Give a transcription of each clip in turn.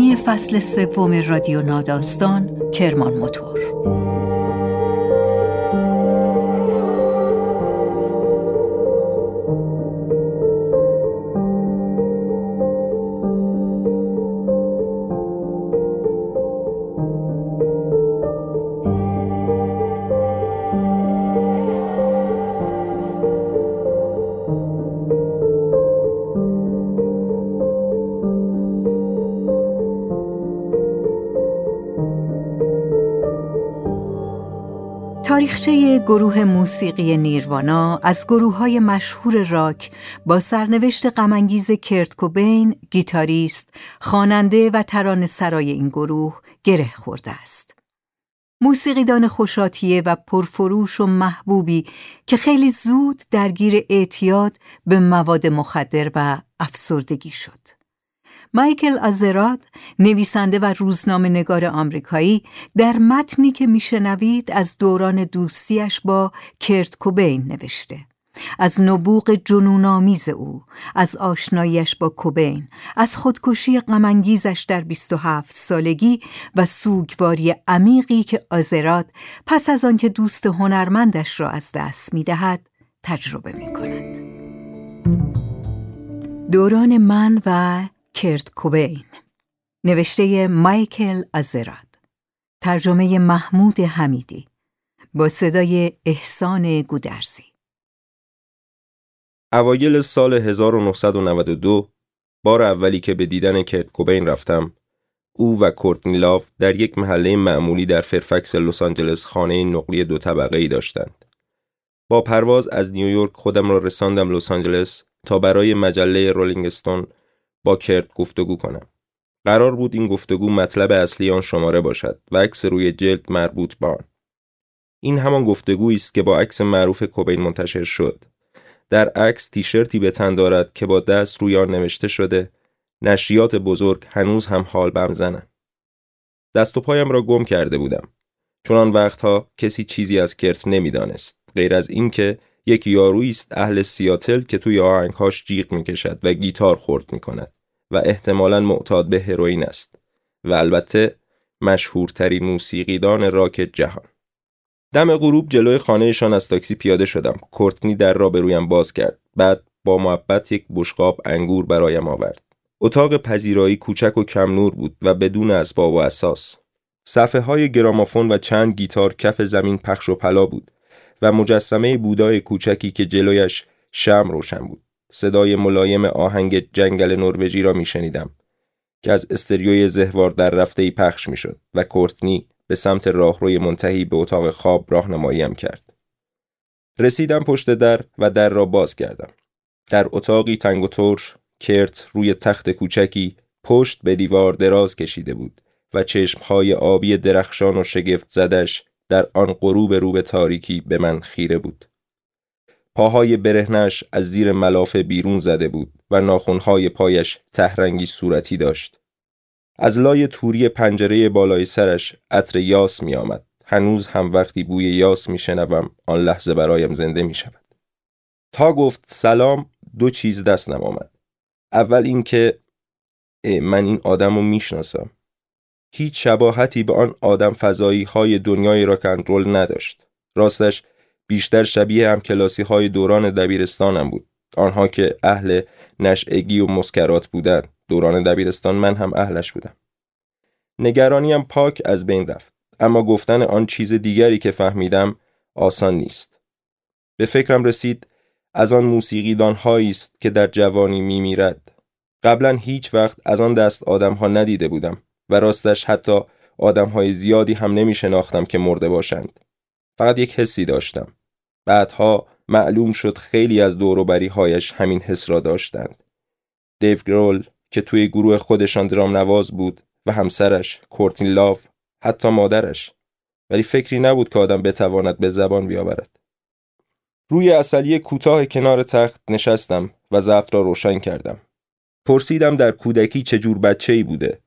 حامی فصل سوم رادیو ناداستان کرمان موتور گروه موسیقی نیروانا از گروه های مشهور راک با سرنوشت غمانگیز کرت کوبین، گیتاریست، خواننده و ترانه سرای این گروه گره خورده است. موسیقیدان خوشاتیه و پرفروش و محبوبی که خیلی زود درگیر اعتیاد به مواد مخدر و افسردگی شد. مایکل آزراد نویسنده و روزنامه نگار آمریکایی در متنی که میشنوید از دوران دوستیش با کرت کوبین نوشته از نبوغ جنونآمیز او از آشناییش با کوبین از خودکشی غمانگیزش در 27 سالگی و سوگواری عمیقی که آزراد پس از آنکه دوست هنرمندش را از دست می‌دهد تجربه می کند. دوران من و کرت کوبین نوشته مایکل ازراد ترجمه محمود حمیدی با صدای احسان گودرزی اوایل سال 1992 بار اولی که به دیدن کرت کوبین رفتم او و کورتنی لاو در یک محله معمولی در فرفکس لس آنجلس خانه نقلی دو طبقه ای داشتند. با پرواز از نیویورک خودم را رساندم لس آنجلس تا برای مجله رولینگ استون با کرت گفتگو کنم. قرار بود این گفتگو مطلب اصلی آن شماره باشد و عکس روی جلد مربوط به آن. این همان گفتگویی است که با عکس معروف کوبین منتشر شد. در عکس تیشرتی به تن دارد که با دست روی آن نوشته شده نشریات بزرگ هنوز هم حال بم زنم. دست و پایم را گم کرده بودم. چون آن وقتها کسی چیزی از کرت نمی‌دانست غیر از اینکه یک یارویی است اهل سیاتل که توی آهنگهاش جیغ می‌کشد و گیتار خورد می‌کند و احتمالا معتاد به هروئین است و البته مشهورترین موسیقیدان راک جهان. دم غروب جلوی خانهشان از تاکسی پیاده شدم. کورتنی در را به رویم باز کرد. بعد با محبت یک بشقاب انگور برایم آورد. اتاق پذیرایی کوچک و کم نور بود و بدون اسباب و اساس. صفحه های گرامافون و چند گیتار کف زمین پخش و پلا بود. و مجسمه بودای کوچکی که جلویش شم روشن بود. صدای ملایم آهنگ جنگل نروژی را میشنیدم که از استریوی زهوار در رفته پخش می‌شد و کورتنی به سمت راهروی منتهی به اتاق خواب راهنماییم کرد. رسیدم پشت در و در را باز کردم. در اتاقی تنگ و ترش کرت روی تخت کوچکی پشت به دیوار دراز کشیده بود و چشمهای آبی درخشان و شگفت زدش در آن غروب رو به تاریکی به من خیره بود. پاهای برهنش از زیر ملافه بیرون زده بود و ناخونهای پایش تهرنگی صورتی داشت. از لای توری پنجره بالای سرش عطر یاس می آمد. هنوز هم وقتی بوی یاس می شنوم آن لحظه برایم زنده می شود. تا گفت سلام دو چیز دستم آمد. اول اینکه من این آدم رو می‌شناسم. هیچ شباهتی به آن آدم فضایی های دنیای راکندرول نداشت. راستش بیشتر شبیه هم کلاسی های دوران دبیرستانم بود. آنها که اهل نشعگی و مسکرات بودند. دوران دبیرستان من هم اهلش بودم. نگرانیم پاک از بین رفت. اما گفتن آن چیز دیگری که فهمیدم آسان نیست. به فکرم رسید از آن موسیقیدان است که در جوانی میمیرد. قبلا هیچ وقت از آن دست آدم ها ندیده بودم. و راستش حتی آدم های زیادی هم نمی شناختم که مرده باشند. فقط یک حسی داشتم. بعدها معلوم شد خیلی از دوروبری هایش همین حس را داشتند. دیو گرول، که توی گروه خودشان درام نواز بود و همسرش کورتین لاف حتی مادرش ولی فکری نبود که آدم بتواند به زبان بیاورد روی اصلی کوتاه کنار تخت نشستم و ضبط را روشن کردم پرسیدم در کودکی چه جور بچه‌ای بوده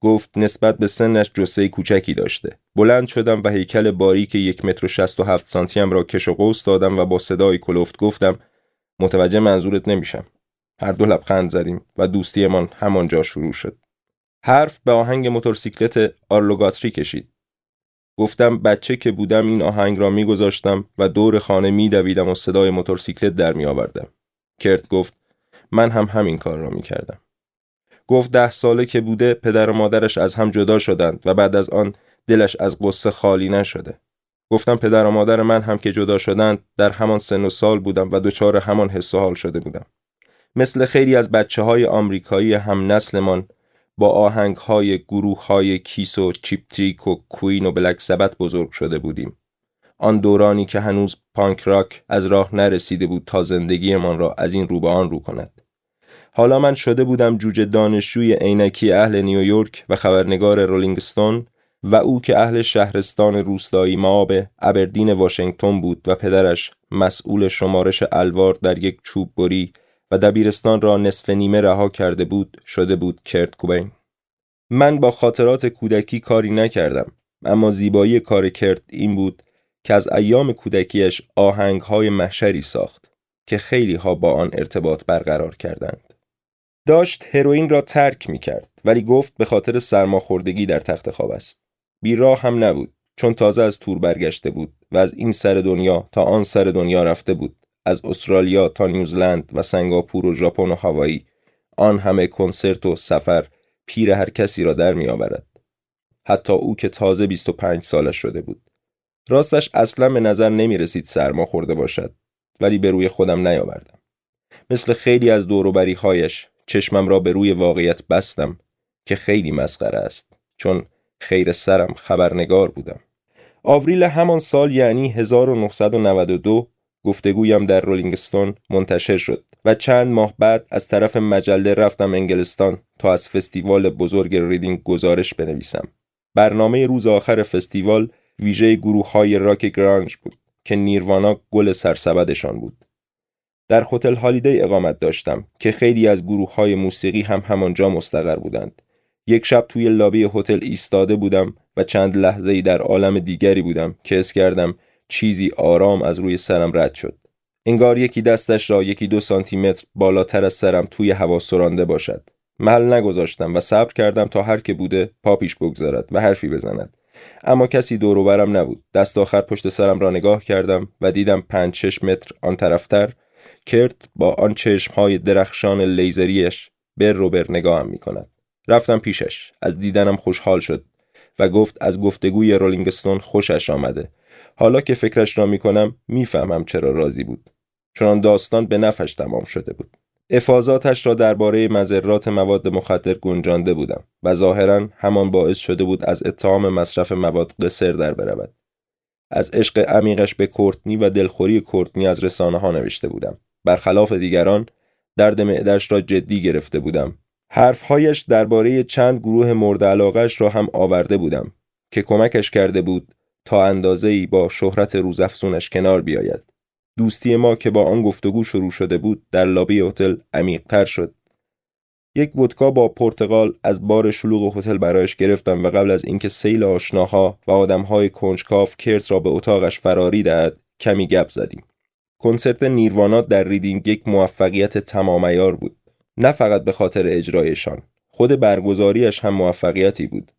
گفت نسبت به سنش جسه کوچکی داشته. بلند شدم و هیکل باریک یک متر و شست و هفت سانتیم را کش و قوس دادم و با صدای کلفت گفتم متوجه منظورت نمیشم. هر دو لبخند زدیم و دوستیمان همانجا شروع شد. حرف به آهنگ موتورسیکلت آرلوگاتری کشید. گفتم بچه که بودم این آهنگ را میگذاشتم و دور خانه میدویدم و صدای موتورسیکلت در میآوردم. کرت گفت من هم همین کار را می‌کردم. گفت ده ساله که بوده پدر و مادرش از هم جدا شدند و بعد از آن دلش از قصه خالی نشده. گفتم پدر و مادر من هم که جدا شدند در همان سن و سال بودم و دچار همان حس و حال شده بودم. مثل خیلی از بچه های آمریکایی هم نسلمان با آهنگ های گروه های کیس و چیپ و کوین و بلک سبت بزرگ شده بودیم. آن دورانی که هنوز پانک راک از راه نرسیده بود تا زندگیمان را از این رو به آن رو کند. حالا من شده بودم جوجه دانشجوی عینکی اهل نیویورک و خبرنگار رولینگستون و او که اهل شهرستان روستایی ماب ابردین واشنگتن بود و پدرش مسئول شمارش الوار در یک چوب بری و دبیرستان را نصف نیمه رها کرده بود شده بود کرت کوبین. من با خاطرات کودکی کاری نکردم اما زیبایی کار کرت این بود که از ایام کودکیش آهنگ های محشری ساخت که خیلی ها با آن ارتباط برقرار کردند. داشت هروئین را ترک می کرد ولی گفت به خاطر سرماخوردگی در تخت خواب است بیراه هم نبود چون تازه از تور برگشته بود و از این سر دنیا تا آن سر دنیا رفته بود از استرالیا تا نیوزلند و سنگاپور و ژاپن و هوایی آن همه کنسرت و سفر پیر هر کسی را در می آورد. حتی او که تازه 25 سالش شده بود. راستش اصلا به نظر نمی رسید سرما خورده باشد ولی به روی خودم نیاوردم. مثل خیلی از دوروبری هایش چشمم را به روی واقعیت بستم که خیلی مسخره است چون خیر سرم خبرنگار بودم. آوریل همان سال یعنی 1992 گفتگویم در رولینگستون منتشر شد و چند ماه بعد از طرف مجله رفتم انگلستان تا از فستیوال بزرگ ریدینگ گزارش بنویسم. برنامه روز آخر فستیوال ویژه گروه های راک گرانج بود که نیروانا گل سرسبدشان بود. در هتل هالیدی اقامت داشتم که خیلی از گروه های موسیقی هم همانجا مستقر بودند. یک شب توی لابی هتل ایستاده بودم و چند لحظه ای در عالم دیگری بودم که اس کردم چیزی آرام از روی سرم رد شد. انگار یکی دستش را یکی دو سانتی متر بالاتر از سرم توی هوا سرانده باشد. محل نگذاشتم و صبر کردم تا هر که بوده پا پیش بگذارد و حرفی بزند. اما کسی دور برم نبود. دست آخر پشت سرم را نگاه کردم و دیدم پنج شش متر آن طرفتر کرت با آن های درخشان لیزریش بر رو بر نگاهم می کند. رفتم پیشش. از دیدنم خوشحال شد و گفت از گفتگوی رولینگستون خوشش آمده. حالا که فکرش را می‌کنم می‌فهمم چرا راضی بود. چون داستان به نفش تمام شده بود. افاظاتش را درباره مذرات مواد مخدر گنجانده بودم و ظاهرا همان باعث شده بود از اتهام مصرف مواد قصر در برود. از عشق عمیقش به کورتنی و دلخوری کورتنی از رسانه ها نوشته بودم. برخلاف دیگران درد معدش را جدی گرفته بودم حرفهایش درباره چند گروه مورد علاقش را هم آورده بودم که کمکش کرده بود تا اندازه ای با شهرت روزافزونش کنار بیاید. دوستی ما که با آن گفتگو شروع شده بود در لابی هتل عمیقتر شد. یک ودکا با پرتغال از بار شلوغ هتل برایش گرفتم و قبل از اینکه سیل آشناها و آدمهای کنجکاف کرت را به اتاقش فراری دهد کمی گپ زدیم. کنسرت نیروانا در ریدینگ یک موفقیت تمام بود. نه فقط به خاطر اجرایشان. خود برگزاریش هم موفقیتی بود.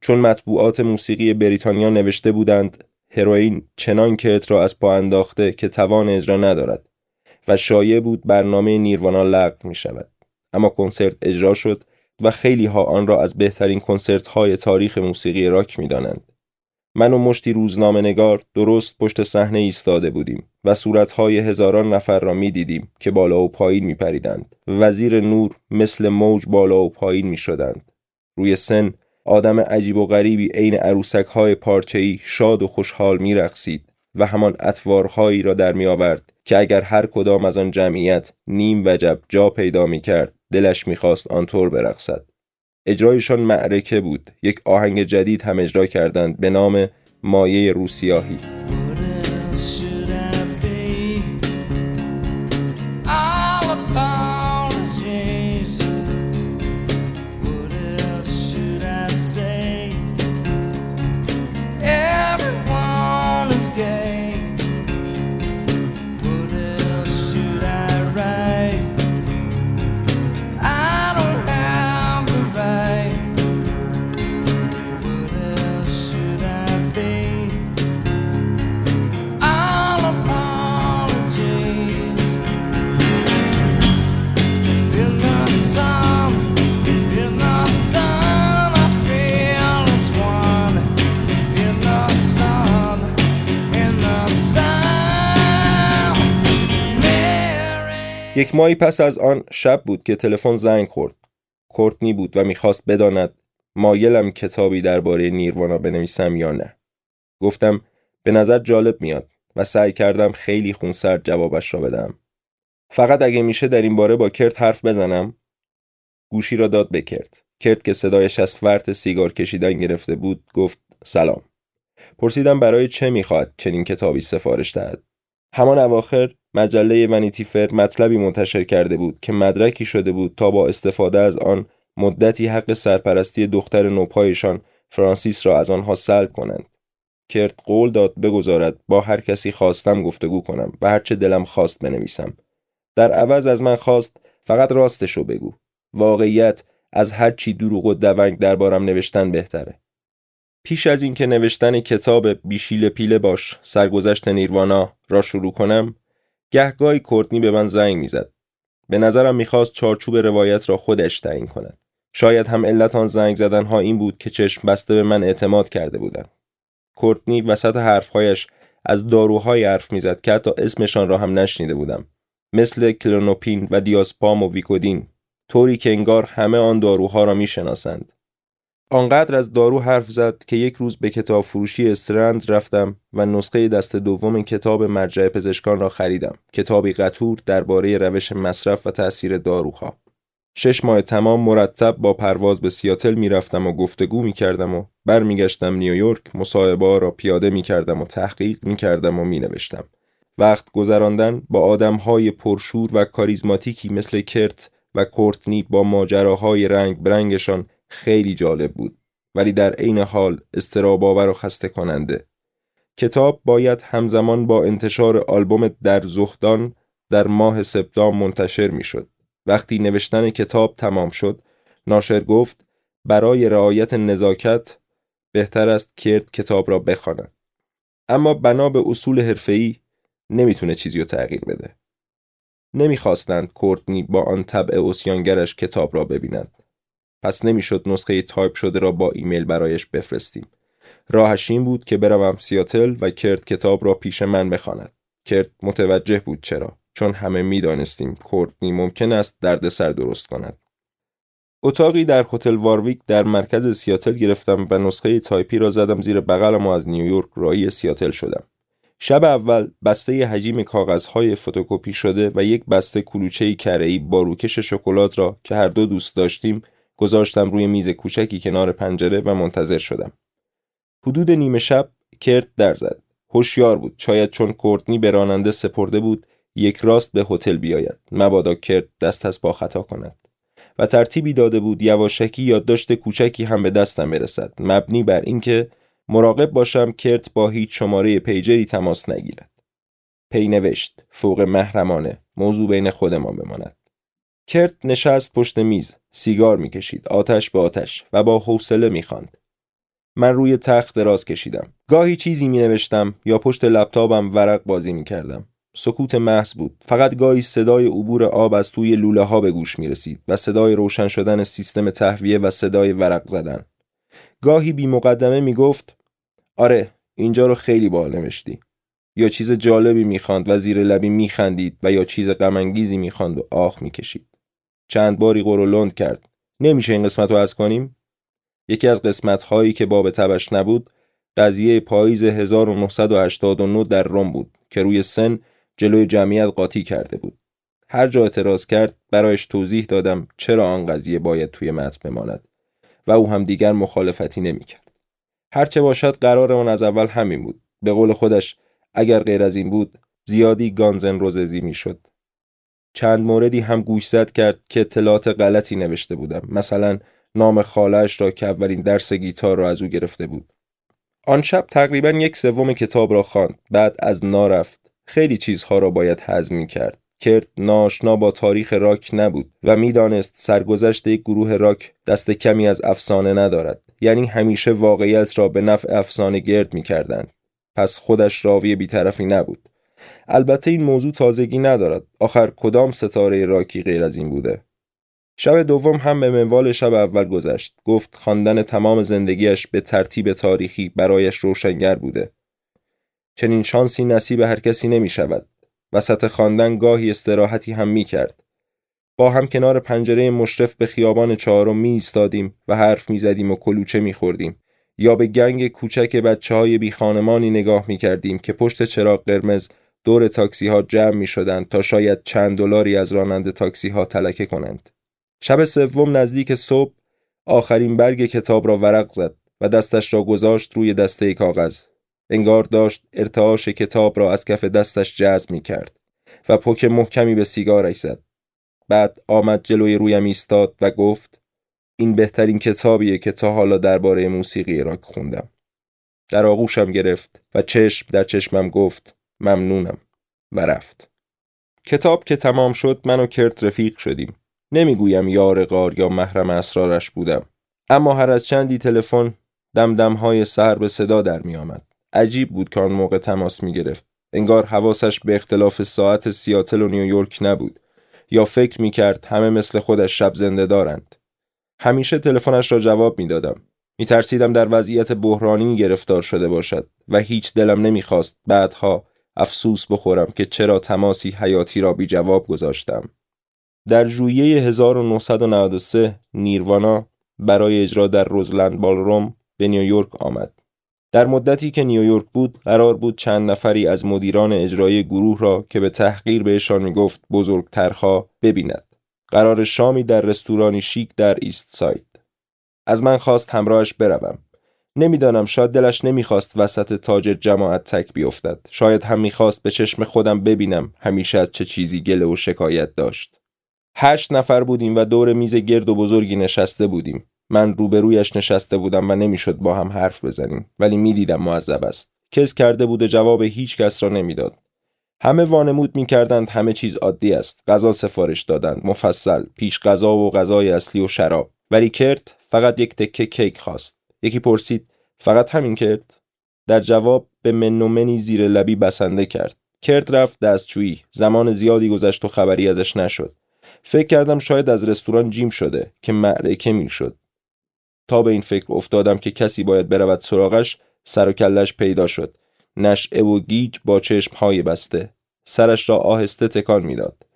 چون مطبوعات موسیقی بریتانیا نوشته بودند هروئین چنان کت را از پا انداخته که توان اجرا ندارد و شایع بود برنامه نیروانا لغو می شود اما کنسرت اجرا شد و خیلی ها آن را از بهترین کنسرت های تاریخ موسیقی راک می دانند. من و مشتی روزنامه نگار درست پشت صحنه ایستاده بودیم و صورتهای هزاران نفر را می دیدیم که بالا و پایین می پریدند. وزیر نور مثل موج بالا و پایین می شدند. روی سن آدم عجیب و غریبی عین عروسک های پارچه‌ای شاد و خوشحال میرقصید و همان اطوارهایی را در می آورد که اگر هر کدام از آن جمعیت نیم وجب جا پیدا می کرد دلش می‌خواست آنطور برقصد اجرایشان معرکه بود. یک آهنگ جدید هم اجرا کردند به نام مایه روسیاهی. یک ماهی پس از آن شب بود که تلفن زنگ خورد. کورتنی بود و می‌خواست بداند مایلم کتابی درباره نیروانا بنویسم یا نه. گفتم به نظر جالب میاد و سعی کردم خیلی خونسرد جوابش را بدم. فقط اگه میشه در این باره با کرت حرف بزنم گوشی را داد به کرت. کرت که صدایش از فرط سیگار کشیدن گرفته بود گفت سلام. پرسیدم برای چه می‌خواد چنین کتابی سفارش دهد. همان اواخر مجله ونیتی فر مطلبی منتشر کرده بود که مدرکی شده بود تا با استفاده از آن مدتی حق سرپرستی دختر نوپایشان فرانسیس را از آنها سلب کنند. کرت قول داد بگذارد با هر کسی خواستم گفتگو کنم و هرچه دلم خواست بنویسم. در عوض از من خواست فقط راستشو بگو. واقعیت از هر چی دروغ و دونگ دربارم نوشتن بهتره. پیش از اینکه نوشتن کتاب بیشیل پیله باش سرگذشت نیروانا را شروع کنم گهگاهی کورتنی به من زنگ می‌زد. به نظرم می‌خواست چارچوب روایت را خودش تعیین کند. شاید هم علت آن زنگ زدن ها این بود که چشم بسته به من اعتماد کرده بودند. کورتنی وسط حرفهایش از داروهای حرف می‌زد که حتی اسمشان را هم نشنیده بودم. مثل کلونوپین و دیاسپام و ویکودین طوری که انگار همه آن داروها را می‌شناسند. آنقدر از دارو حرف زد که یک روز به کتاب فروشی استرند رفتم و نسخه دست دوم کتاب مرجع پزشکان را خریدم. کتابی قطور درباره روش مصرف و تأثیر داروها. شش ماه تمام مرتب با پرواز به سیاتل می‌رفتم و گفتگو می کردم و برمیگشتم نیویورک مصاحبه را پیاده می کردم و تحقیق می کردم و می نوشتم. وقت گذراندن با آدم های پرشور و کاریزماتیکی مثل کرت و کورتنی با ماجراهای رنگ برنگشان خیلی جالب بود. ولی در عین حال استراباور و خسته کننده کتاب باید همزمان با انتشار آلبوم در زهدان در ماه سپتامبر منتشر می‌شد. وقتی نوشتن کتاب تمام شد ناشر گفت برای رعایت نزاکت بهتر است کرد کتاب را بخواند. اما بنا به اصول حرفه‌ای نمی‌تونه چیزی رو تغییر بده. نمی‌خواستند کورتنی با آن طبع اسیانگرش کتاب را ببیند. پس نمی‌شد نسخه تایپ شده را با ایمیل برایش بفرستیم. راهش این بود که بروم سیاتل و کرت کتاب را پیش من بخواند. کرت متوجه بود چرا چون همه می‌دانستیم کورتنی ممکن است دردسر درست کند. اتاقی در هتل وارویک در مرکز سیاتل گرفتم و نسخه تایپی را زدم زیر بغلم و از نیویورک راهی سیاتل شدم. شب اول بسته حجیم کاغذهای فتوکپی شده و یک بسته کلوچه کره‌ای با روکش شکلات را که هر دو دوست داشتیم گذاشتم روی میز کوچکی کنار پنجره و منتظر شدم. حدود نیمه شب کرد در زد. هوشیار بود. شاید چون کورتنی به راننده سپرده بود یک راست به هتل بیاید. مبادا کرد دست از با خطا کند. و ترتیبی داده بود یواشکی یادداشت کوچکی هم به دستم برسد. مبنی بر اینکه مراقب باشم کرت با هیچ شماره پیجری تماس نگیرد. پی نوشت. فوق محرمانه. موضوع بین خودمان بماند. کرت نشست پشت میز سیگار می‌کشید آتش به آتش و با حوصله می‌خواند. من روی تخت دراز کشیدم. گاهی چیزی می نوشتم یا پشت لپتاپم ورق بازی می کردم. سکوت محض بود. فقط گاهی صدای عبور آب از توی لوله ها به گوش می رسید و صدای روشن شدن سیستم تهویه و صدای ورق زدن. گاهی بی مقدمه می گفت آره اینجا رو خیلی بال نوشتی. یا چیز جالبی می‌خواند و زیر لبی میخندید و یا چیز غمانگیزی می‌خواند و آخ می‌کشید. چند باری قرولند کرد نمیشه این قسمت رو از کنیم یکی از قسمت هایی که باب تبش نبود قضیه پاییز 1989 در روم بود که روی سن جلوی جمعیت قاطی کرده بود هر جا اعتراض کرد برایش توضیح دادم چرا آن قضیه باید توی متن بماند و او هم دیگر مخالفتی نمی‌کرد. هرچه باشد قرار آن از اول همین بود. به قول خودش اگر غیر از این بود زیادی گانزن روززی می‌شد. چند موردی هم گوش زد کرد که اطلاعات غلطی نوشته بودم. مثلا نام خالش را که اولین درس گیتار را از او گرفته بود. آن شب تقریبا یک سوم کتاب را خواند. بعد از نارفت. خیلی چیزها را باید هضم کرد. کرد ناشنا با تاریخ راک نبود و می‌دانست سرگذشت یک گروه راک دست کمی از افسانه ندارد یعنی همیشه واقعیت را به نفع افسانه گرد می کردند. پس خودش راوی بیطرفی نبود البته این موضوع تازگی ندارد. آخر کدام ستاره راکی غیر از این بوده؟ شب دوم هم به منوال شب اول گذشت. گفت خواندن تمام زندگیش به ترتیب تاریخی برایش روشنگر بوده. چنین شانسی نصیب هر کسی نمی شود وسط خواندن گاهی استراحتی هم می کرد. با هم کنار پنجره مشرف به خیابان چهارم می ایستادیم و حرف می زدیم و کلوچه می خوردیم یا به گنگ کوچک بچه های بی خانمانی نگاه می کردیم که پشت چراغ قرمز دور تاکسی ها جمع می شدند تا شاید چند دلاری از راننده تاکسی ها تلکه کنند. شب سوم نزدیک صبح آخرین برگ کتاب را ورق زد و دستش را گذاشت روی دسته کاغذ. انگار داشت ارتعاش کتاب را از کف دستش جذب می کرد و پک محکمی به سیگارش زد. بعد آمد جلوی رویم ایستاد و گفت این بهترین کتابیه که تا حالا درباره موسیقی راک خوندم. در آغوشم گرفت و چشم در چشمم گفت ممنونم و رفت. کتاب که تمام شد من و کرت رفیق شدیم. نمی‌گویم یار غار یا محرم اسرارش بودم. اما هر از چندی تلفن دمدم های سر به صدا در می آمد. عجیب بود که آن موقع تماس می گرفت. انگار حواسش به اختلاف ساعت سیاتل و نیویورک نبود یا فکر می کرد همه مثل خودش شب زنده دارند. همیشه تلفنش را جواب می دادم. می ترسیدم در وضعیت بحرانی گرفتار شده باشد و هیچ دلم نمی‌خواست بعدها افسوس بخورم که چرا تماسی حیاتی را بی جواب گذاشتم. در ژوئیه 1993 نیروانا برای اجرا در روزلند بالروم به نیویورک آمد. در مدتی که نیویورک بود قرار بود چند نفری از مدیران اجرایی گروه را که به تحقیر بهشان می‌گفت بزرگترها ببیند. قرار شامی در رستورانی شیک در ایست ساید. از من خواست همراهش بروم. نمی‌دانم شاید دلش نمی‌خواست وسط تاج جماعت تک بیفتد. شاید هم می‌خواست به چشم خودم ببینم همیشه از چه چیزی گله و شکایت داشت. هشت نفر بودیم و دور میز گرد و بزرگی نشسته بودیم. من روبرویش نشسته بودم و نمی‌شد با هم حرف بزنیم ولی می‌دیدم معذب است. کس کرده بود جواب هیچ کس را نمی‌داد. همه وانمود می‌کردند همه چیز عادی است. غذا سفارش دادند مفصل، پیش غذا و غذای اصلی و شراب. ولی کرد فقط یک تکه کیک خواست. یکی پرسید فقط همین کرد؟ در جواب به منومنی زیر لبی بسنده کرد. کرد رفت دستشویی. زمان زیادی گذشت و خبری ازش نشد. فکر کردم شاید از رستوران جیم شده که معرکه می‌شد. تا به این فکر افتادم که کسی باید برود سراغش سر و کلش پیدا شد. نشعه و گیج با چشم های بسته. سرش را آهسته تکان می‌داد.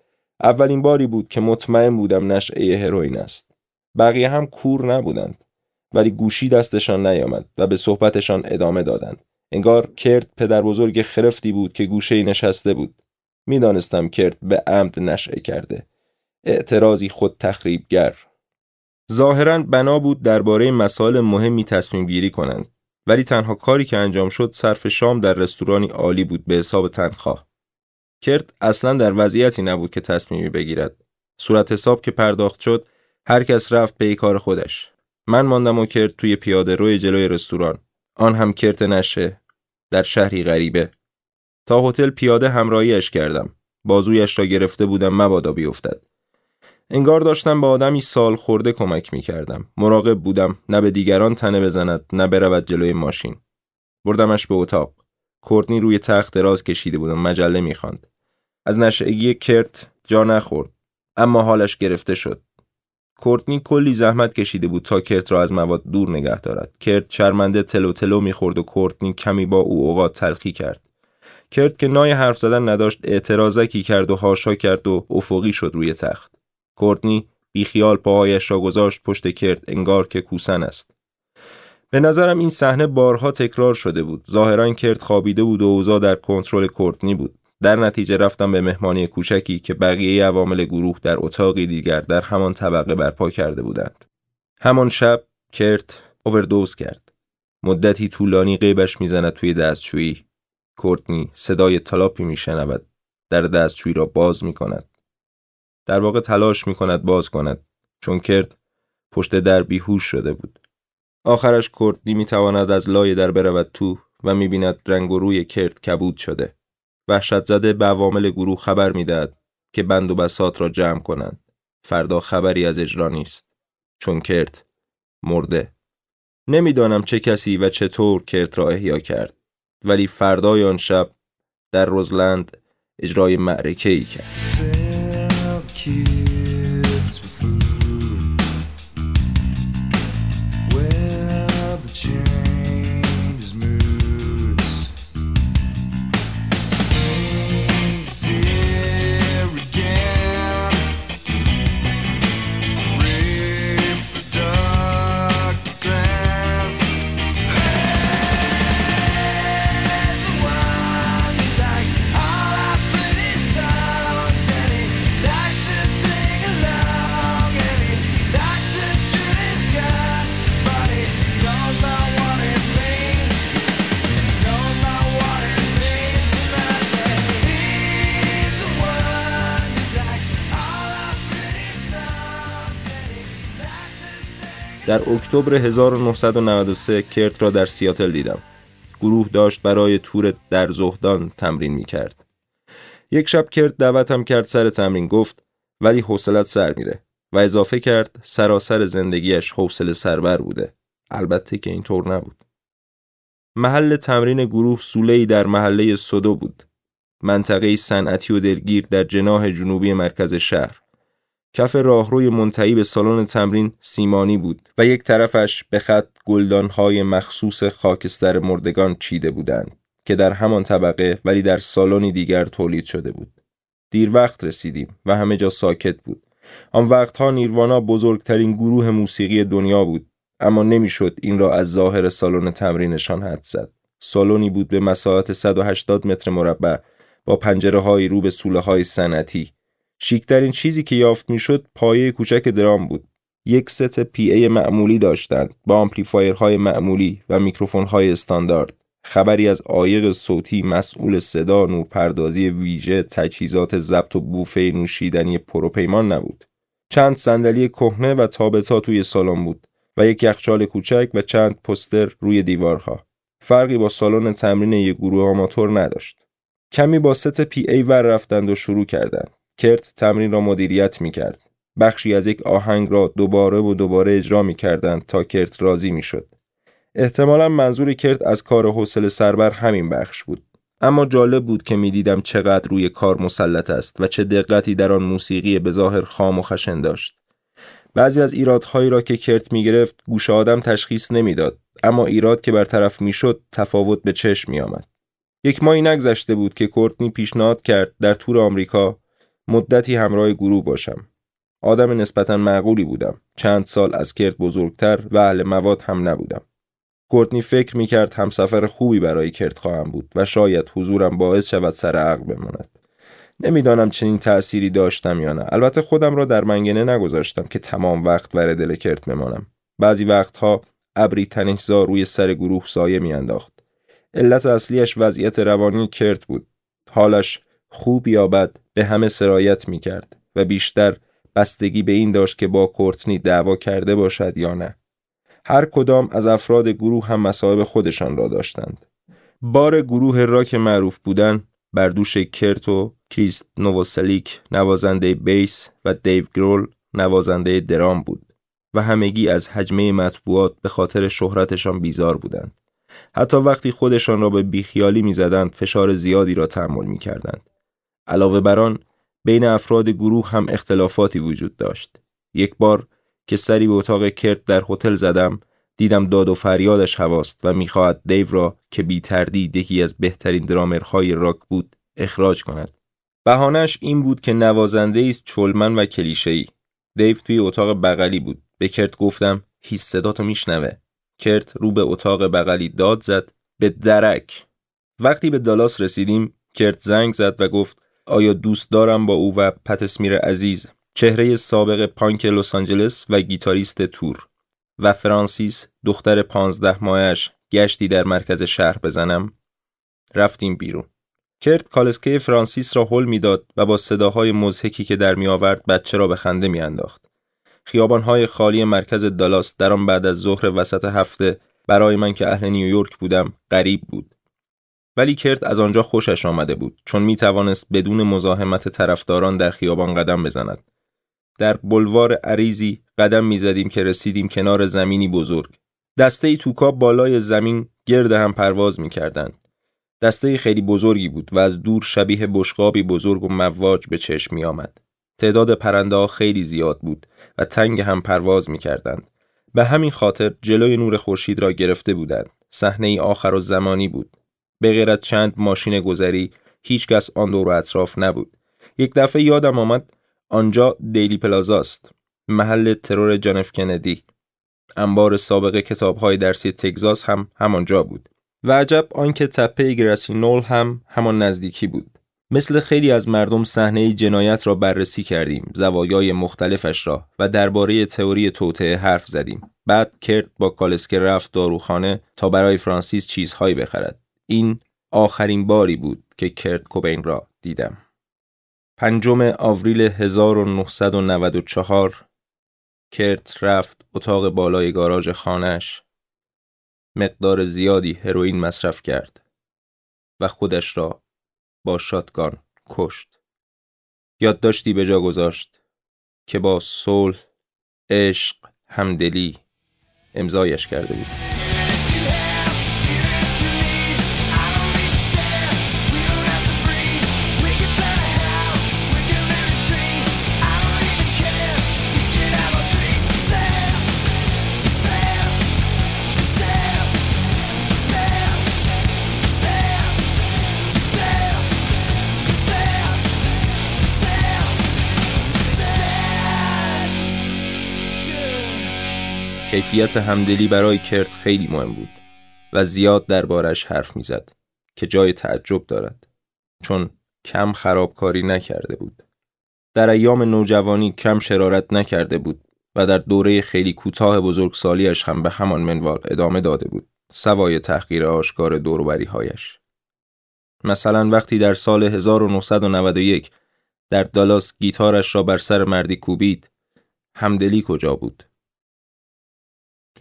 اولین باری بود که مطمئن بودم نشعه هروئین است. بقیه هم کور نبودند. ولی گوشی دستشان نیامد و به صحبتشان ادامه دادند. انگار کرد پدر بزرگ خرفتی بود که گوشه نشسته بود. می‌دانستم کرد به عمد نشعه کرده. اعتراضی خود تخریبگر. ظاهرا بنا بود درباره مسائل مهمی تصمیم گیری کنند. ولی تنها کاری که انجام شد صرف شام در رستورانی عالی بود به حساب تنخواه. کرد اصلا در وضعیتی نبود که تصمیمی بگیرد. صورت حساب که پرداخت شد هر کس رفت به کار خودش. من ماندم و کرد توی پیاده روی جلوی رستوران. آن هم کرت نشه در شهری غریبه. تا هتل پیاده همراهیش کردم. بازویش را گرفته بودم مبادا بیفتد. انگار داشتم به آدمی سال خورده کمک می کردم. مراقب بودم نه به دیگران تنه بزند نه برود جلوی ماشین. بردمش به اتاق. کورتنی روی تخت دراز کشیده بود و مجله می‌خواند. از نشعگی کرت جا نخورد. اما حالش گرفته شد. کورتنی کلی زحمت کشیده بود تا کرت را از مواد دور نگه دارد. کرت شرمنده تلو تلو می‌خورد و کورتنی کمی با او اوقات تلخی کرد. کرت که نای حرف زدن نداشت اعتراضکی کرد و هاشا کرد و افقی شد روی تخت. کورتنی بیخیال پاهایش را گذاشت پشت کرد انگار که کوسن است. به نظرم این صحنه بارها تکرار شده بود. ظاهرا کرد خوابیده بود و اوضاع در کنترل کورتنی بود. در نتیجه رفتم به مهمانی کوچکی که بقیه عوامل گروه در اتاقی دیگر در همان طبقه برپا کرده بودند. همان شب کرت اووردوز کرد. مدتی طولانی قیبش می‌زند توی دستشویی. کورتنی صدای تلاپی میشنود. در دستشویی را باز می کند. در واقع تلاش می کند باز کند چون کرد پشت در بیهوش شده بود. آخرش کورتنی می تواند از لای در برود تو و می بیند رنگ و روی کرد کبود شده. وحشت زده به عوامل گروه خبر می‌دهد که بند و بسات را جمع کنند. فردا خبری از اجرا نیست. چون کرت مرده. نمی‌دانم چه کسی و چطور کرت را احیا کرد. ولی فردای آن شب در روزلند اجرای معرکه ای کرد. اکتبر 1993 کرت را در سیاتل دیدم. گروه داشت برای تور در زهدان تمرین می کرد. یک شب کرت دعوتم کرد سر تمرین گفت ولی حوصلت سر میره و اضافه کرد سراسر زندگیش حوصله سربر بوده. البته که اینطور نبود. محل تمرین گروه سوله در محله سودو بود. منطقه صنعتی و دلگیر در جناح جنوبی مرکز شهر. کف راهروی منتهی به سالن تمرین سیمانی بود و یک طرفش به خط گلدانهای مخصوص خاکستر مردگان چیده بودند که در همان طبقه ولی در سالنی دیگر تولید شده بود. دیر وقت رسیدیم و همه جا ساکت بود. آن وقتها نیروانا بزرگترین گروه موسیقی دنیا بود اما نمی‌شد این را از ظاهر سالن تمرینشان حد زد. سالنی بود به مساحت 180 متر مربع با پنجره های رو به سوله های صنعتی شیکترین چیزی که یافت می‌شد پایه کوچک درام بود. یک ست PA معمولی داشتند با آمپلیفایرهای معمولی و میکروفونهای استاندارد. خبری از عایق صوتی مسئول صدا نورپردازی ویژه تجهیزات ضبط و بوفه نوشیدنی پروپیمان نبود. چند صندلی کهنه و تا به تا توی سالن بود و یک یخچال کوچک و چند پوستر روی دیوارها. فرقی با سالن تمرین یک گروه آماتور نداشت. کمی با ست PA ور رفتند و شروع کردند. کرت تمرین را مدیریت می کرد. بخشی از یک آهنگ را دوباره و دوباره اجرا می کردند تا کرت راضی می شد. احتمالا منظور کرت از کار حوصله سربر همین بخش بود. اما جالب بود که می‌دیدم چقدر روی کار مسلط است و چه دقتی در آن موسیقی به ظاهر خام و خشن داشت. بعضی از ایرادهایی را که کرت می گرفت گوش آدم تشخیص نمی‌داد اما ایراد که برطرف می‌شد تفاوت به چشم می آمد. یک ماهی نگذشته بود که کورتنی پیشنهاد کرد در تور آمریکا مدتی همراه گروه باشم. آدم نسبتا معقولی بودم. چند سال از کرد بزرگتر و اهل مواد هم نبودم. کورتنی فکر می کرد همسفر خوبی برای کرد خواهم بود و شاید حضورم باعث شود سر عقل بماند. نمی‌دانم چنین تأثیری داشتم یا نه. البته خودم را در منگنه نگذاشتم که تمام وقت ور دل کرد بمانم. بعضی وقتها ابری تنشزا روی سر گروه سایه میانداخت. علت اصلیش وضعیت روانی کرت بود. حالش خوب یا بد به همه سرایت می کرد و بیشتر بستگی به این داشت که با کورتنی دعوا کرده باشد یا نه. هر کدام از افراد گروه هم مصائب خودشان را داشتند. بار گروه راک معروف بودن بر دوش کرت و کریست نووسلیک نوازنده بیس و دیو گرول نوازنده درام بود و همگی از حجمه مطبوعات به خاطر شهرتشان بیزار بودند. حتی وقتی خودشان را به بیخیالی می‌زدند فشار زیادی را تحمل می‌کردند. علاوه بر آن بین افراد گروه هم اختلافاتی وجود داشت. یک بار که سری به اتاق کرت در هتل زدم دیدم داد و فریادش هواست و می‌خواهد دیو را که بی تردید یکی از بهترین درامرهای راک بود اخراج کند. بهانش این بود که نوازنده است چلمن و کلیشه‌ای. دیو توی اتاق بغلی بود. به کرت گفتم هیچ صداتو میشنوه. کرت رو به اتاق بغلی داد زد به درک. وقتی به دالاس رسیدیم کرت زنگ زد و گفت آیا دوست دارم با او و پتسمیر عزیز چهره سابق پانک لس آنجلس و گیتاریست تور و فرانسیس دختر پانزده ماهش گشتی در مرکز شهر بزنم رفتیم بیرون کرت کالسکه فرانسیس را حل می‌داد و با صداهای مزهکی که در می آورد بچه را به خنده می انداخت. خیابانهای خالی مرکز دالاس در آن بعد از ظهر وسط هفته برای من که اهل نیویورک بودم غریب بود. ولی کرت از آنجا خوشش آمده بود چون می توانست بدون مزاحمت طرفداران در خیابان قدم بزند. در بلوار عریزی قدم می‌زدیم که رسیدیم کنار زمینی بزرگ. دسته ای توکا بالای زمین گرد هم پرواز می کردند. دسته خیلی بزرگی بود و از دور شبیه بشقابی بزرگ و مواج به چشم می آمد. تعداد پرنده ها خیلی زیاد بود و تنگ هم پرواز می کردند. به همین خاطر جلوی نور خورشید را گرفته بودند. صحنه آخر و زمانی بود. به غیر از چند ماشین گذری هیچ کس آن دور و اطراف نبود. یک دفعه یادم آمد آنجا دیلی پلازاست. محل ترور جانف کندی. انبار سابق کتابهای درسی تگزاس هم همانجا بود. و عجب آنکه تپه گراسینول هم همان نزدیکی بود. مثل خیلی از مردم صحنه جنایت را بررسی کردیم، زوایای مختلفش را و درباره تئوری توطعه حرف زدیم. بعد کرد با کالسکه رفت داروخانه تا برای فرانسیس چیزهایی بخرد. این آخرین باری بود که کرد کوبین را دیدم. پنجم آوریل 1994 کرت رفت اتاق بالای گاراژ خانهش مقدار زیادی هروئین مصرف کرد و خودش را با شاتگان کشت. یادداشتی به جا گذاشت که با صلح، عشق، همدلی امضایش کرده بود. کیفیت همدلی برای کرت خیلی مهم بود و زیاد دربارش حرف می‌زد که جای تعجب دارد چون کم خرابکاری نکرده بود. در ایام نوجوانی کم شرارت نکرده بود و در دوره خیلی کوتاه بزرگسالیش هم به همان منوال ادامه داده بود سوای تحقیر آشکار دوروبری هایش مثلا وقتی در سال 1991 در دالاس گیتارش را بر سر مردی کوبید همدلی کجا بود؟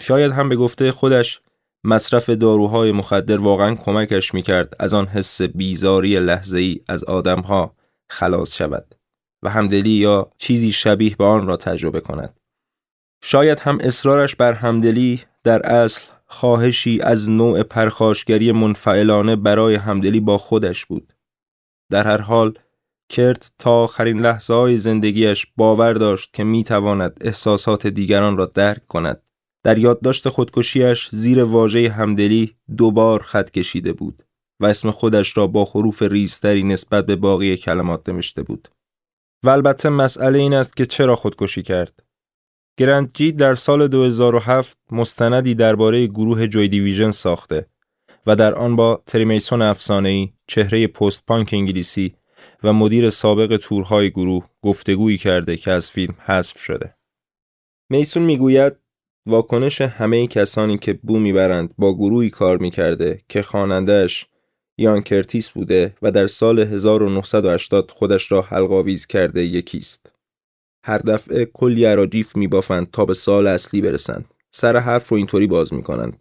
شاید هم به گفته خودش مصرف داروهای مخدر واقعا کمکش می‌کرد از آن حس بیزاری لحظه ای از آدمها خلاص شود و همدلی یا چیزی شبیه به آن را تجربه کند. شاید هم اصرارش بر همدلی در اصل خواهشی از نوع پرخاشگری منفعلانه برای همدلی با خودش بود. در هر حال کرت تا آخرین لحظه های زندگیش باور داشت که می تواند احساسات دیگران را درک کند در یادداشت خودکشیش زیر واژه همدلی دوبار خط کشیده بود و اسم خودش را با حروف ریزتری نسبت به باقی کلمات نوشته بود. و البته مسئله این است که چرا خودکشی کرد. گرند جی در سال 2007 مستندی درباره گروه جوی دیویژن ساخته و در آن با تریمیسون افسانه‌ای چهره پست پانک انگلیسی و مدیر سابق تورهای گروه گفتگویی کرده که از فیلم حذف شده. میسون می‌گوید واکنش همه کسانی که بو می‌برند با گروهی کار می‌کرده که خوانندهش یان کرتیس بوده و در سال 1980 خودش را حلقاویز کرده یکیست. هر دفعه کلی اراجیف میبافند تا به سال اصلی برسند. سر حرف رو اینطوری باز می‌کنند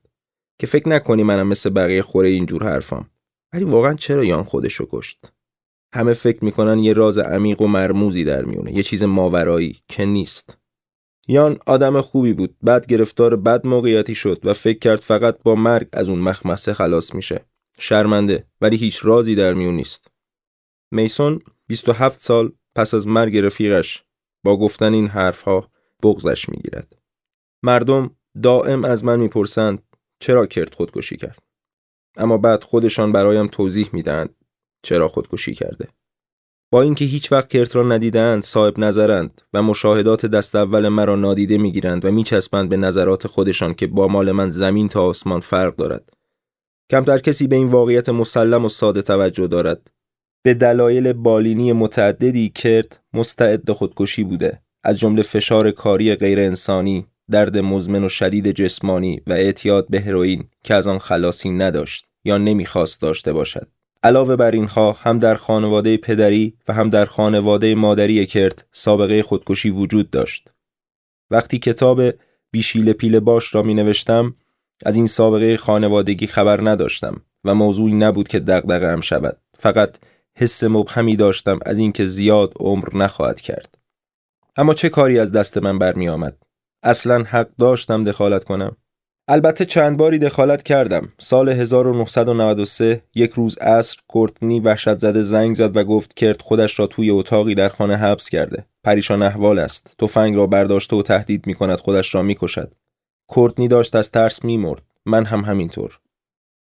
که فکر نکنی منم مثل بقیه خوره اینجور حرفام. ولی واقعا چرا یان خودشو کشت؟ همه فکر می‌کنن یه راز عمیق و مرموزی در میونه، یه چیز ماورایی که نیست. یان آدم خوبی بود. بعد گرفتار بد موقعیتی شد و فکر کرد فقط با مرگ از اون مخمسه خلاص میشه. شرمنده ولی هیچ رازی در میون نیست. میسون 27 سال پس از مرگ رفیقش با گفتن این حرفها بغزش می‌گیرد. مردم دائم از من می‌پرسند چرا کرد خودکشی کرد؟ اما بعد خودشان برایم توضیح می‌دهند چرا خودکشی کرده؟ با اینکه هیچ وقت کرت را ندیدند صاحب نظرند و مشاهدات دست اول مرا نادیده می‌گیرند و میچسبند به نظرات خودشان که با مال من زمین تا آسمان فرق دارد. کمتر کسی به این واقعیت مسلم و ساده توجه دارد. به دلایل بالینی متعددی کرد مستعد خودکشی بوده. از جمله فشار کاری غیر انسانی درد مزمن و شدید جسمانی و اعتیاد به هروئین که از آن خلاصی نداشت یا نمی‌خواست داشته باشد. علاوه بر اینها هم در خانواده پدری و هم در خانواده مادری کرد سابقه خودکشی وجود داشت. وقتی کتاب بیشیل پیل باش را می نوشتم از این سابقه خانوادگی خبر نداشتم و موضوعی نبود که دغدغه ام شود. فقط حس مبهمی داشتم از اینکه زیاد عمر نخواهد کرد. اما چه کاری از دست من برمی آمد اصلا حق داشتم دخالت کنم؟ البته چند باری دخالت کردم. سال 1993 یک روز عصر کورتنی وحشت زده زنگ زد و گفت کرد خودش را توی اتاقی در خانه حبس کرده. پریشان احوال است. تفنگ را برداشته و تهدید می کند خودش را می کشد. کورتنی داشت از ترس می مرد. من هم همینطور.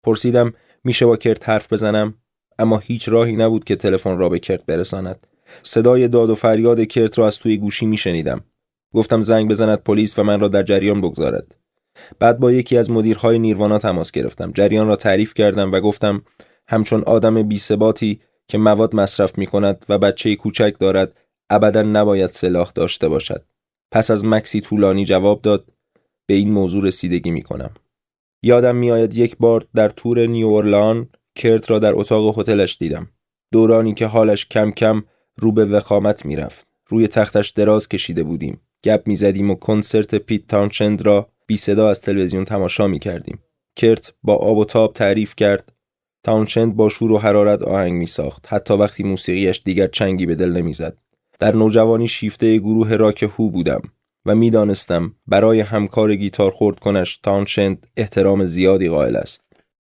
پرسیدم میشه با کرت حرف بزنم؟ اما هیچ راهی نبود که تلفن را به کرت برساند. صدای داد و فریاد کرت را از توی گوشی میشنیدم گفتم زنگ بزند پلیس و من را در جریان بگذارد. بعد با یکی از مدیرهای نیروانا تماس گرفتم. جریان را تعریف کردم و گفتم همچون آدم بیثباتی که مواد مصرف می کند و بچه کوچک دارد ابدا نباید سلاح داشته باشد. پس از مکسی طولانی جواب داد به این موضوع رسیدگی می کنم یادم میآید یک بار در تور نیورلان کرت را در اتاق هتلش دیدم. دورانی که حالش کم کم رو به وخامت می‌رفت. روی تختش دراز کشیده بودیم. گپ می‌زدیم و کنسرت پیت تاونشند را بی صدا از تلویزیون تماشا می کردیم. کرت با آب و تاب تعریف کرد تاونشند با شور و حرارت آهنگ می ساخت حتی وقتی موسیقیش دیگر چنگی به دل نمی‌زد. در نوجوانی شیفته گروه راک هو بودم و می‌دانستم برای همکار گیتار خرد کنش تاونشند احترام زیادی قائل است.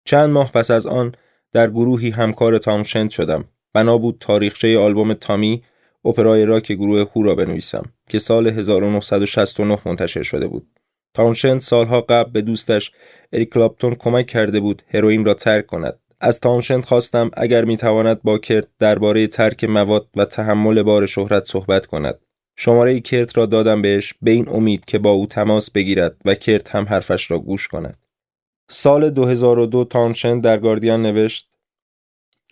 چند ماه پس از آن در گروهی همکار تاونشند شدم. بنا بود تاریخچه آلبوم تامی اپرای راک گروه هو را بنویسم که سال 1969 منتشر شده بود. تاونشند سالها قبل به دوستش اریک کلاپتون کمک کرده بود هروئین را ترک کند. از تاونشند خواستم اگر می‌تواند با کرت درباره ترک مواد و تحمل بار شهرت صحبت کند. شماره کرت را دادم بهش به این امید که با او تماس بگیرد و کرت هم حرفش را گوش کند. سال 2002 تاونشند در گاردین نوشت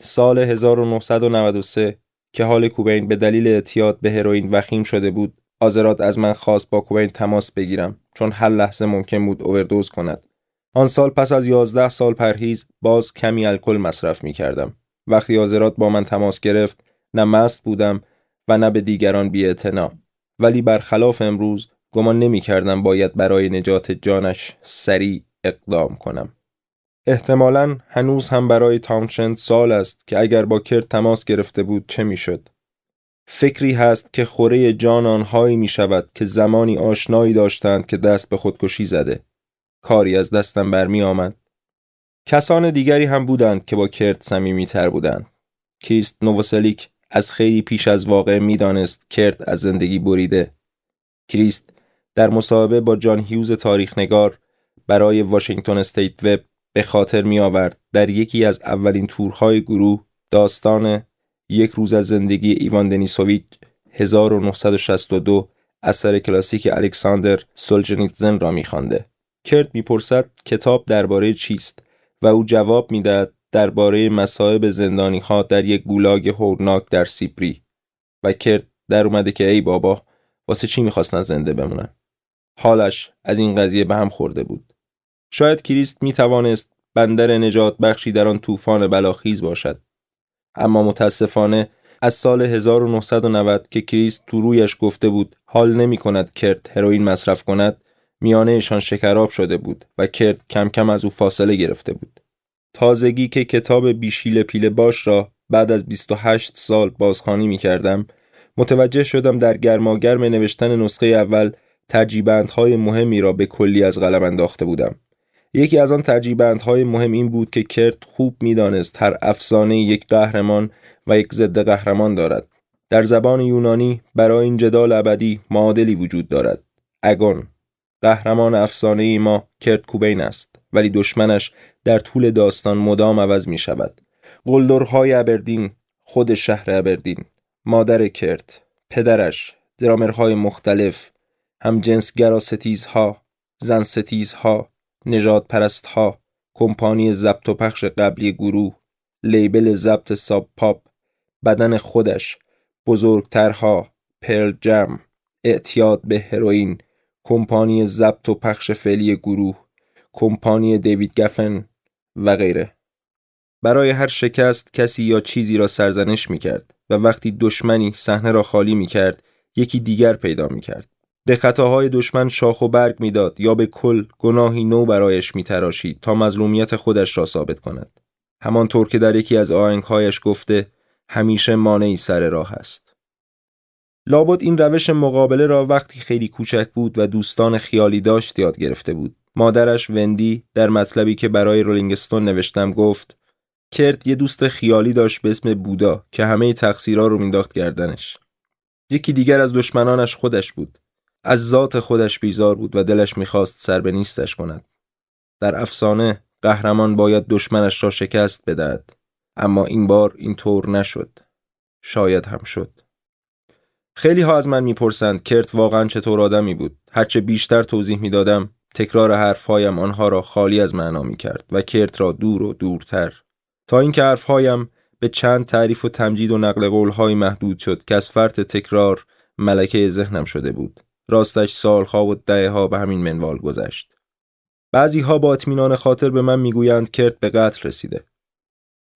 سال 1993 که حال کوبین به دلیل اعتیاد به هروئین وخیم شده بود آزرات از من خواست با کوبین تماس بگیرم چون هر لحظه ممکن بود اووردوز کند آن سال پس از یازده سال پرهیز باز کمی الکل مصرف می کردم. وقتی آزرات با من تماس گرفت نه مست بودم و نه به دیگران بی ولی برخلاف امروز گمان نمی کردم باید برای نجات جانش سریع اقدام کنم. احتمالا هنوز هم برای تاونشند سال است که اگر با کرد تماس گرفته بود چه می‌شد. فکری هست که خوره جان آنهایی می شود که زمانی آشنایی داشتند که دست به خودکشی زده. کاری از دستم برمی آمد. کسان دیگری هم بودند که با کرد سمیمی تر بودند. کریست نووسلیک از خیلی پیش از واقع می‌دانست کرت از زندگی بریده. کریست در مصاحبه با جان هیوز تاریخنگار برای واشنگتن استیت وب به خاطر می آورد در یکی از اولین تورهای گروه داستان یک روز از زندگی ایوان دنیسوویچ 1962 اثر کلاسیک الکساندر سولجنیتزن را میخوانده. کرد می‌پرسد کتاب درباره چیست و او جواب می‌دهد درباره مصائب زندانی ها در یک گولاگ هورناک در سیپری. و کرد در اومده که ای بابا واسه چی می‌خواستن زنده بمونن؟ حالش از این قضیه به هم خورده بود. شاید کریست می‌توانست بندر نجات بخشی در آن طوفان بلاخیز باشد. اما متاسفانه از سال 1990 که کریست تو رویش گفته بود حال نمی کند کرد هروئین مصرف کند میانهشان شکراب شده بود و کرد کم کم از او فاصله گرفته بود. تازگی که کتاب بیشیل پیل باش را بعد از 28 سال بازخوانی می کردم متوجه شدم در گرماگرم نوشتن نسخه اول ترجیبندهای مهمی را به کلی از قلم انداخته بودم. یکی از آن ترجیبندهای مهم این بود که کرت خوب می‌دانست هر افسانه یک قهرمان و یک ضد قهرمان دارد. در زبان یونانی برای این جدال ابدی معادلی وجود دارد. اگون قهرمان افسانه ای ما کرت کوبین است ولی دشمنش در طول داستان مدام عوض می شود قلدرهای ابردین خود شهر ابردین مادر کرت پدرش درامرهای مختلف هم جنسگرا ستیزها زن ستیزها نجات پرست ها کمپانی ضبط و پخش قبلی گروه لیبل ضبط ساب پاپ بدن خودش بزرگترها پرل جم اعتیاد به هروئین کمپانی ضبط و پخش فعلی گروه کمپانی دیوید گفن و غیره برای هر شکست کسی یا چیزی را سرزنش می کرد و وقتی دشمنی صحنه را خالی می کرد یکی دیگر پیدا می کرد. به خطاهای دشمن شاخ و برگ می‌داد یا به کل گناهی نو برایش می تراشید تا مظلومیت خودش را ثابت کند. همانطور که در یکی از آهنگهایش گفته همیشه مانعی سر راه است. لابد این روش مقابله را وقتی خیلی کوچک بود و دوستان خیالی داشت یاد گرفته بود. مادرش وندی در مطلبی که برای رولینگستون نوشتم گفت کرد یه دوست خیالی داشت به اسم بودا که همه تقصیرها رو مینداخت گردنش. یکی دیگر از دشمنانش خودش بود. از ذات خودش بیزار بود و دلش می‌خواست سر به نیستش کند. در افسانه قهرمان باید دشمنش را شکست بدهد اما این بار اینطور نشد. شاید هم شد. خیلی ها از من می‌پرسند کرت واقعا چطور آدمی بود. هرچه بیشتر توضیح می‌دادم تکرار حرفهایم آنها را خالی از معنا می‌کرد و کرت را دور و دورتر تا اینکه حرفهایم به چند تعریف و تمجید و نقل قولهایی محدود شد که از فرط تکرار ملکه ذهنم شده بود راستش سالها و دهها به همین منوال گذشت. بعضی ها با اطمینان خاطر به من می‌گویند کرد به قتل رسیده.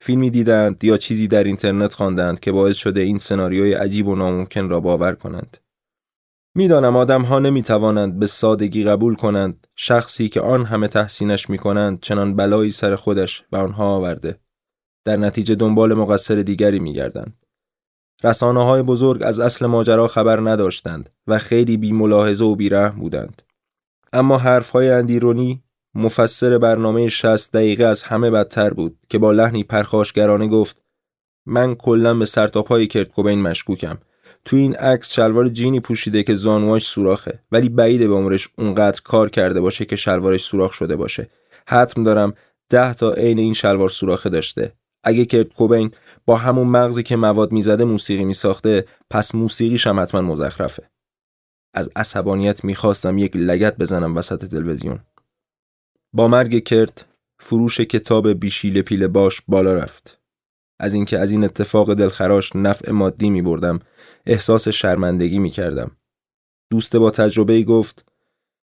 فیلمی دیدند یا چیزی در اینترنت خواندند که باعث شده این سناریوی عجیب و ناممکن را باور کنند. می‌دانم آدم ها نمی توانند به سادگی قبول کنند شخصی که آن همه تحسینش می کنند چنان بلایی سر خودش و آنها آورده. در نتیجه دنبال مقصر دیگری میگردند. رسانه های بزرگ از اصل ماجرا خبر نداشتند و خیلی بی ملاحظه و بیرحم بودند. اما حرف های اندیرونی مفسر برنامه 60 دقیقه از همه بدتر بود که با لحنی پرخاشگرانه گفت من کلا به سرتاپای کرت کوبین مشکوکم. تو این عکس شلوار جینی پوشیده که زانواش سوراخه ولی بعیده به عمرش اونقدر کار کرده باشه که شلوارش سوراخ شده باشه. حتم دارم ده تا عین این شلوار سوراخه داشته. اگه کرت کوبین با همون مغزی که مواد می‌زده موسیقی میساخته پس موسیقیش هم حتما مزخرفه. از عصبانیت می‌خواستم یک لگت بزنم وسط تلویزیون. با مرگ کرت فروش کتاب بیشیل پیل باش بالا رفت. از اینکه از این اتفاق دلخراش نفع مادی می بردم احساس شرمندگی می کردم. دوست با تجربه گفت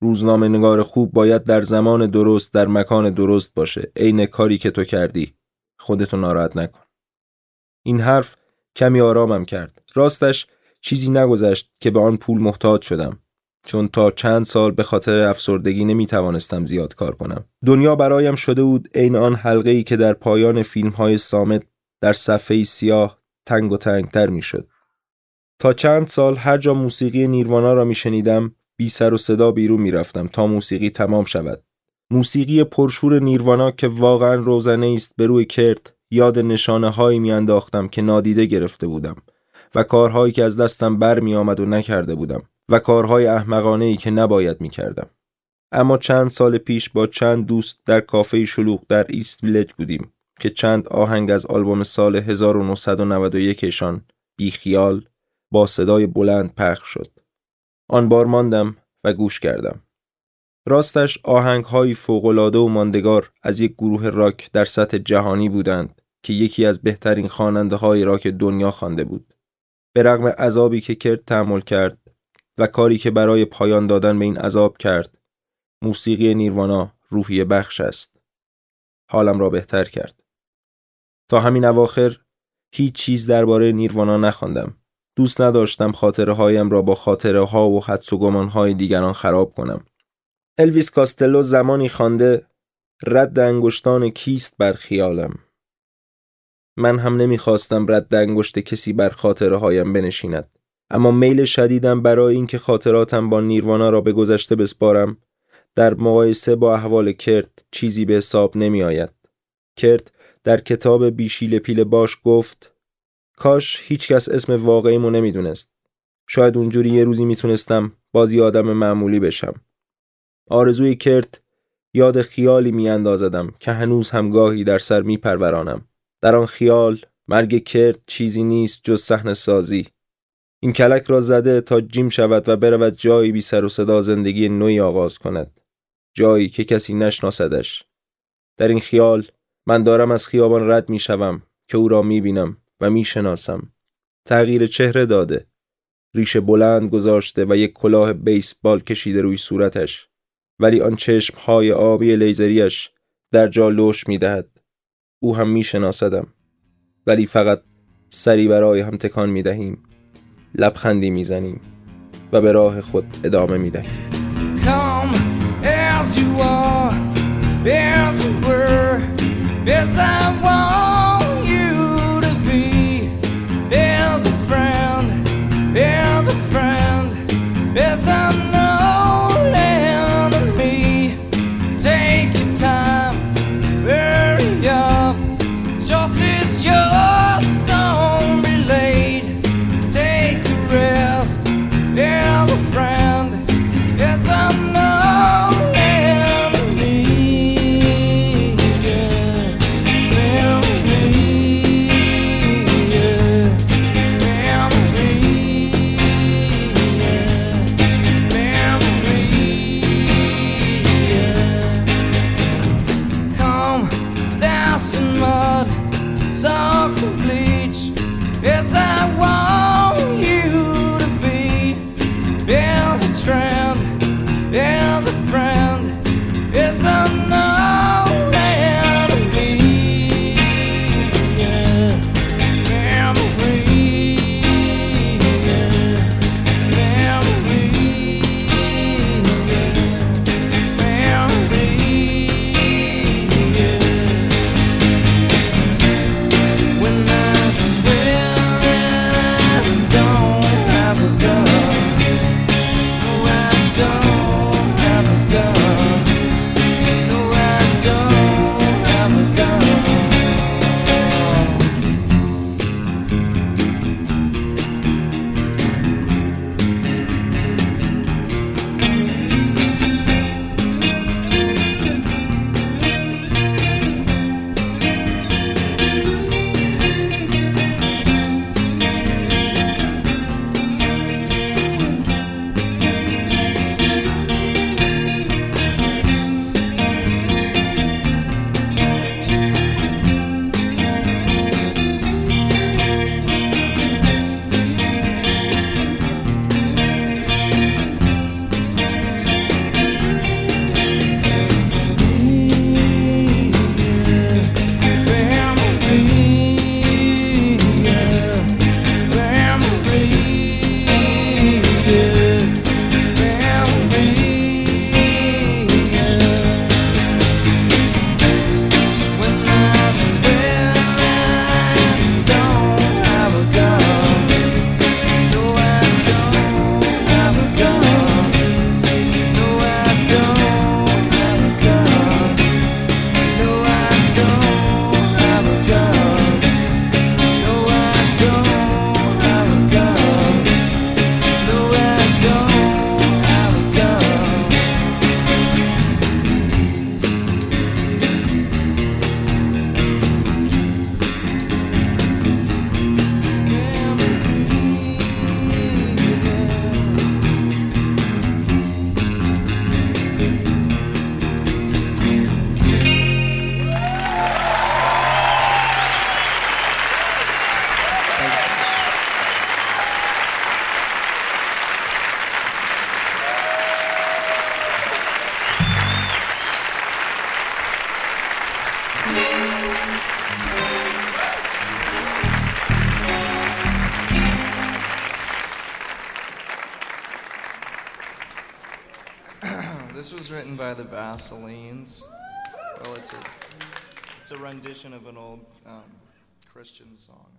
روزنامه نگار خوب باید در زمان درست در مکان درست باشه. عین کاری که تو کردی. خودتو ناراحت نکن. این حرف کمی آرامم کرد. راستش چیزی نگذشت که به آن پول محتاج شدم. چون تا چند سال به خاطر افسردگی نمی توانستم زیاد کار کنم. دنیا برایم شده بود عین آن حلقه ای که در پایان فیلم های سامت در صفحه سیاه تنگ و تنگتر می شد. تا چند سال هر جا موسیقی نیروانا را می شنیدم بی سر و صدا بیرون می رفتم تا موسیقی تمام شود. موسیقی پرشور نیروانا که واقعا روزنه است به روی کرت یاد نشانه هایی می انداختم که نادیده گرفته بودم و کارهایی که از دستم بر می آمد و نکرده بودم و کارهای احمقانه ای که نباید می کردم. اما چند سال پیش با چند دوست در کافه شلوغ در ایست ویلج بودیم که چند آهنگ از آلبوم سال 1991 شان بیخیال با صدای بلند پخش شد. آن بار ماندم و گوش کردم. راستش آهنگ های فوقلاده و ماندگار از یک گروه راک در سطح جهانی بودند که یکی از بهترین خواننده های راک دنیا خوانده بود. به رغم عذابی که کرد تحمل کرد و کاری که برای پایان دادن به این عذاب کرد موسیقی نیروانا روحی بخش است. حالم را بهتر کرد. تا همین اواخر هیچ چیز درباره نیروانا نخواندم. دوست نداشتم خاطره هایم را با خاطره ها و حدس و گمان های دیگران خراب کنم. الویس کاستلو زمانی خوانده رد انگشتان کیست بر خیالم من هم نمی‌خواستم رد انگشت کسی بر خاطره هایم بنشیند اما میل شدیدم برای اینکه خاطراتم با نیروانا را به گذشته بسپارم در مقایسه با احوال کرد چیزی به حساب نمی آید. کرد در کتاب بیشیل پیل باش گفت کاش هیچکس اسم واقعیمو نمی‌دونست. شاید اونجوری یه روزی می‌تونستم بازی آدم معمولی بشم. آرزوی کرد یاد خیالی میاندازدم که هنوز هم گاهی در سر میپرورانم در آن خیال مرگ کرد چیزی نیست جز صحنه سازی این کلک را زده تا جیم شود و برود جایی بی سر و صدا زندگی نوی آغاز کند جایی که کسی نشناسدش در این خیال من دارم از خیابان رد می شوم که او را می بینم و می‌شناسم. تغییر چهره داده. ریشه بلند گذاشته و یک کلاه بیسبال کشیده روی صورتش. ولی آن چشم های آبی لیزریش در جا لوش می دهد. او هم می شناسدم. ولی فقط سری برای هم تکان می دهیم. لبخندی می زنیم و به راه خود ادامه می دهیم. Vaseline's. Christian song.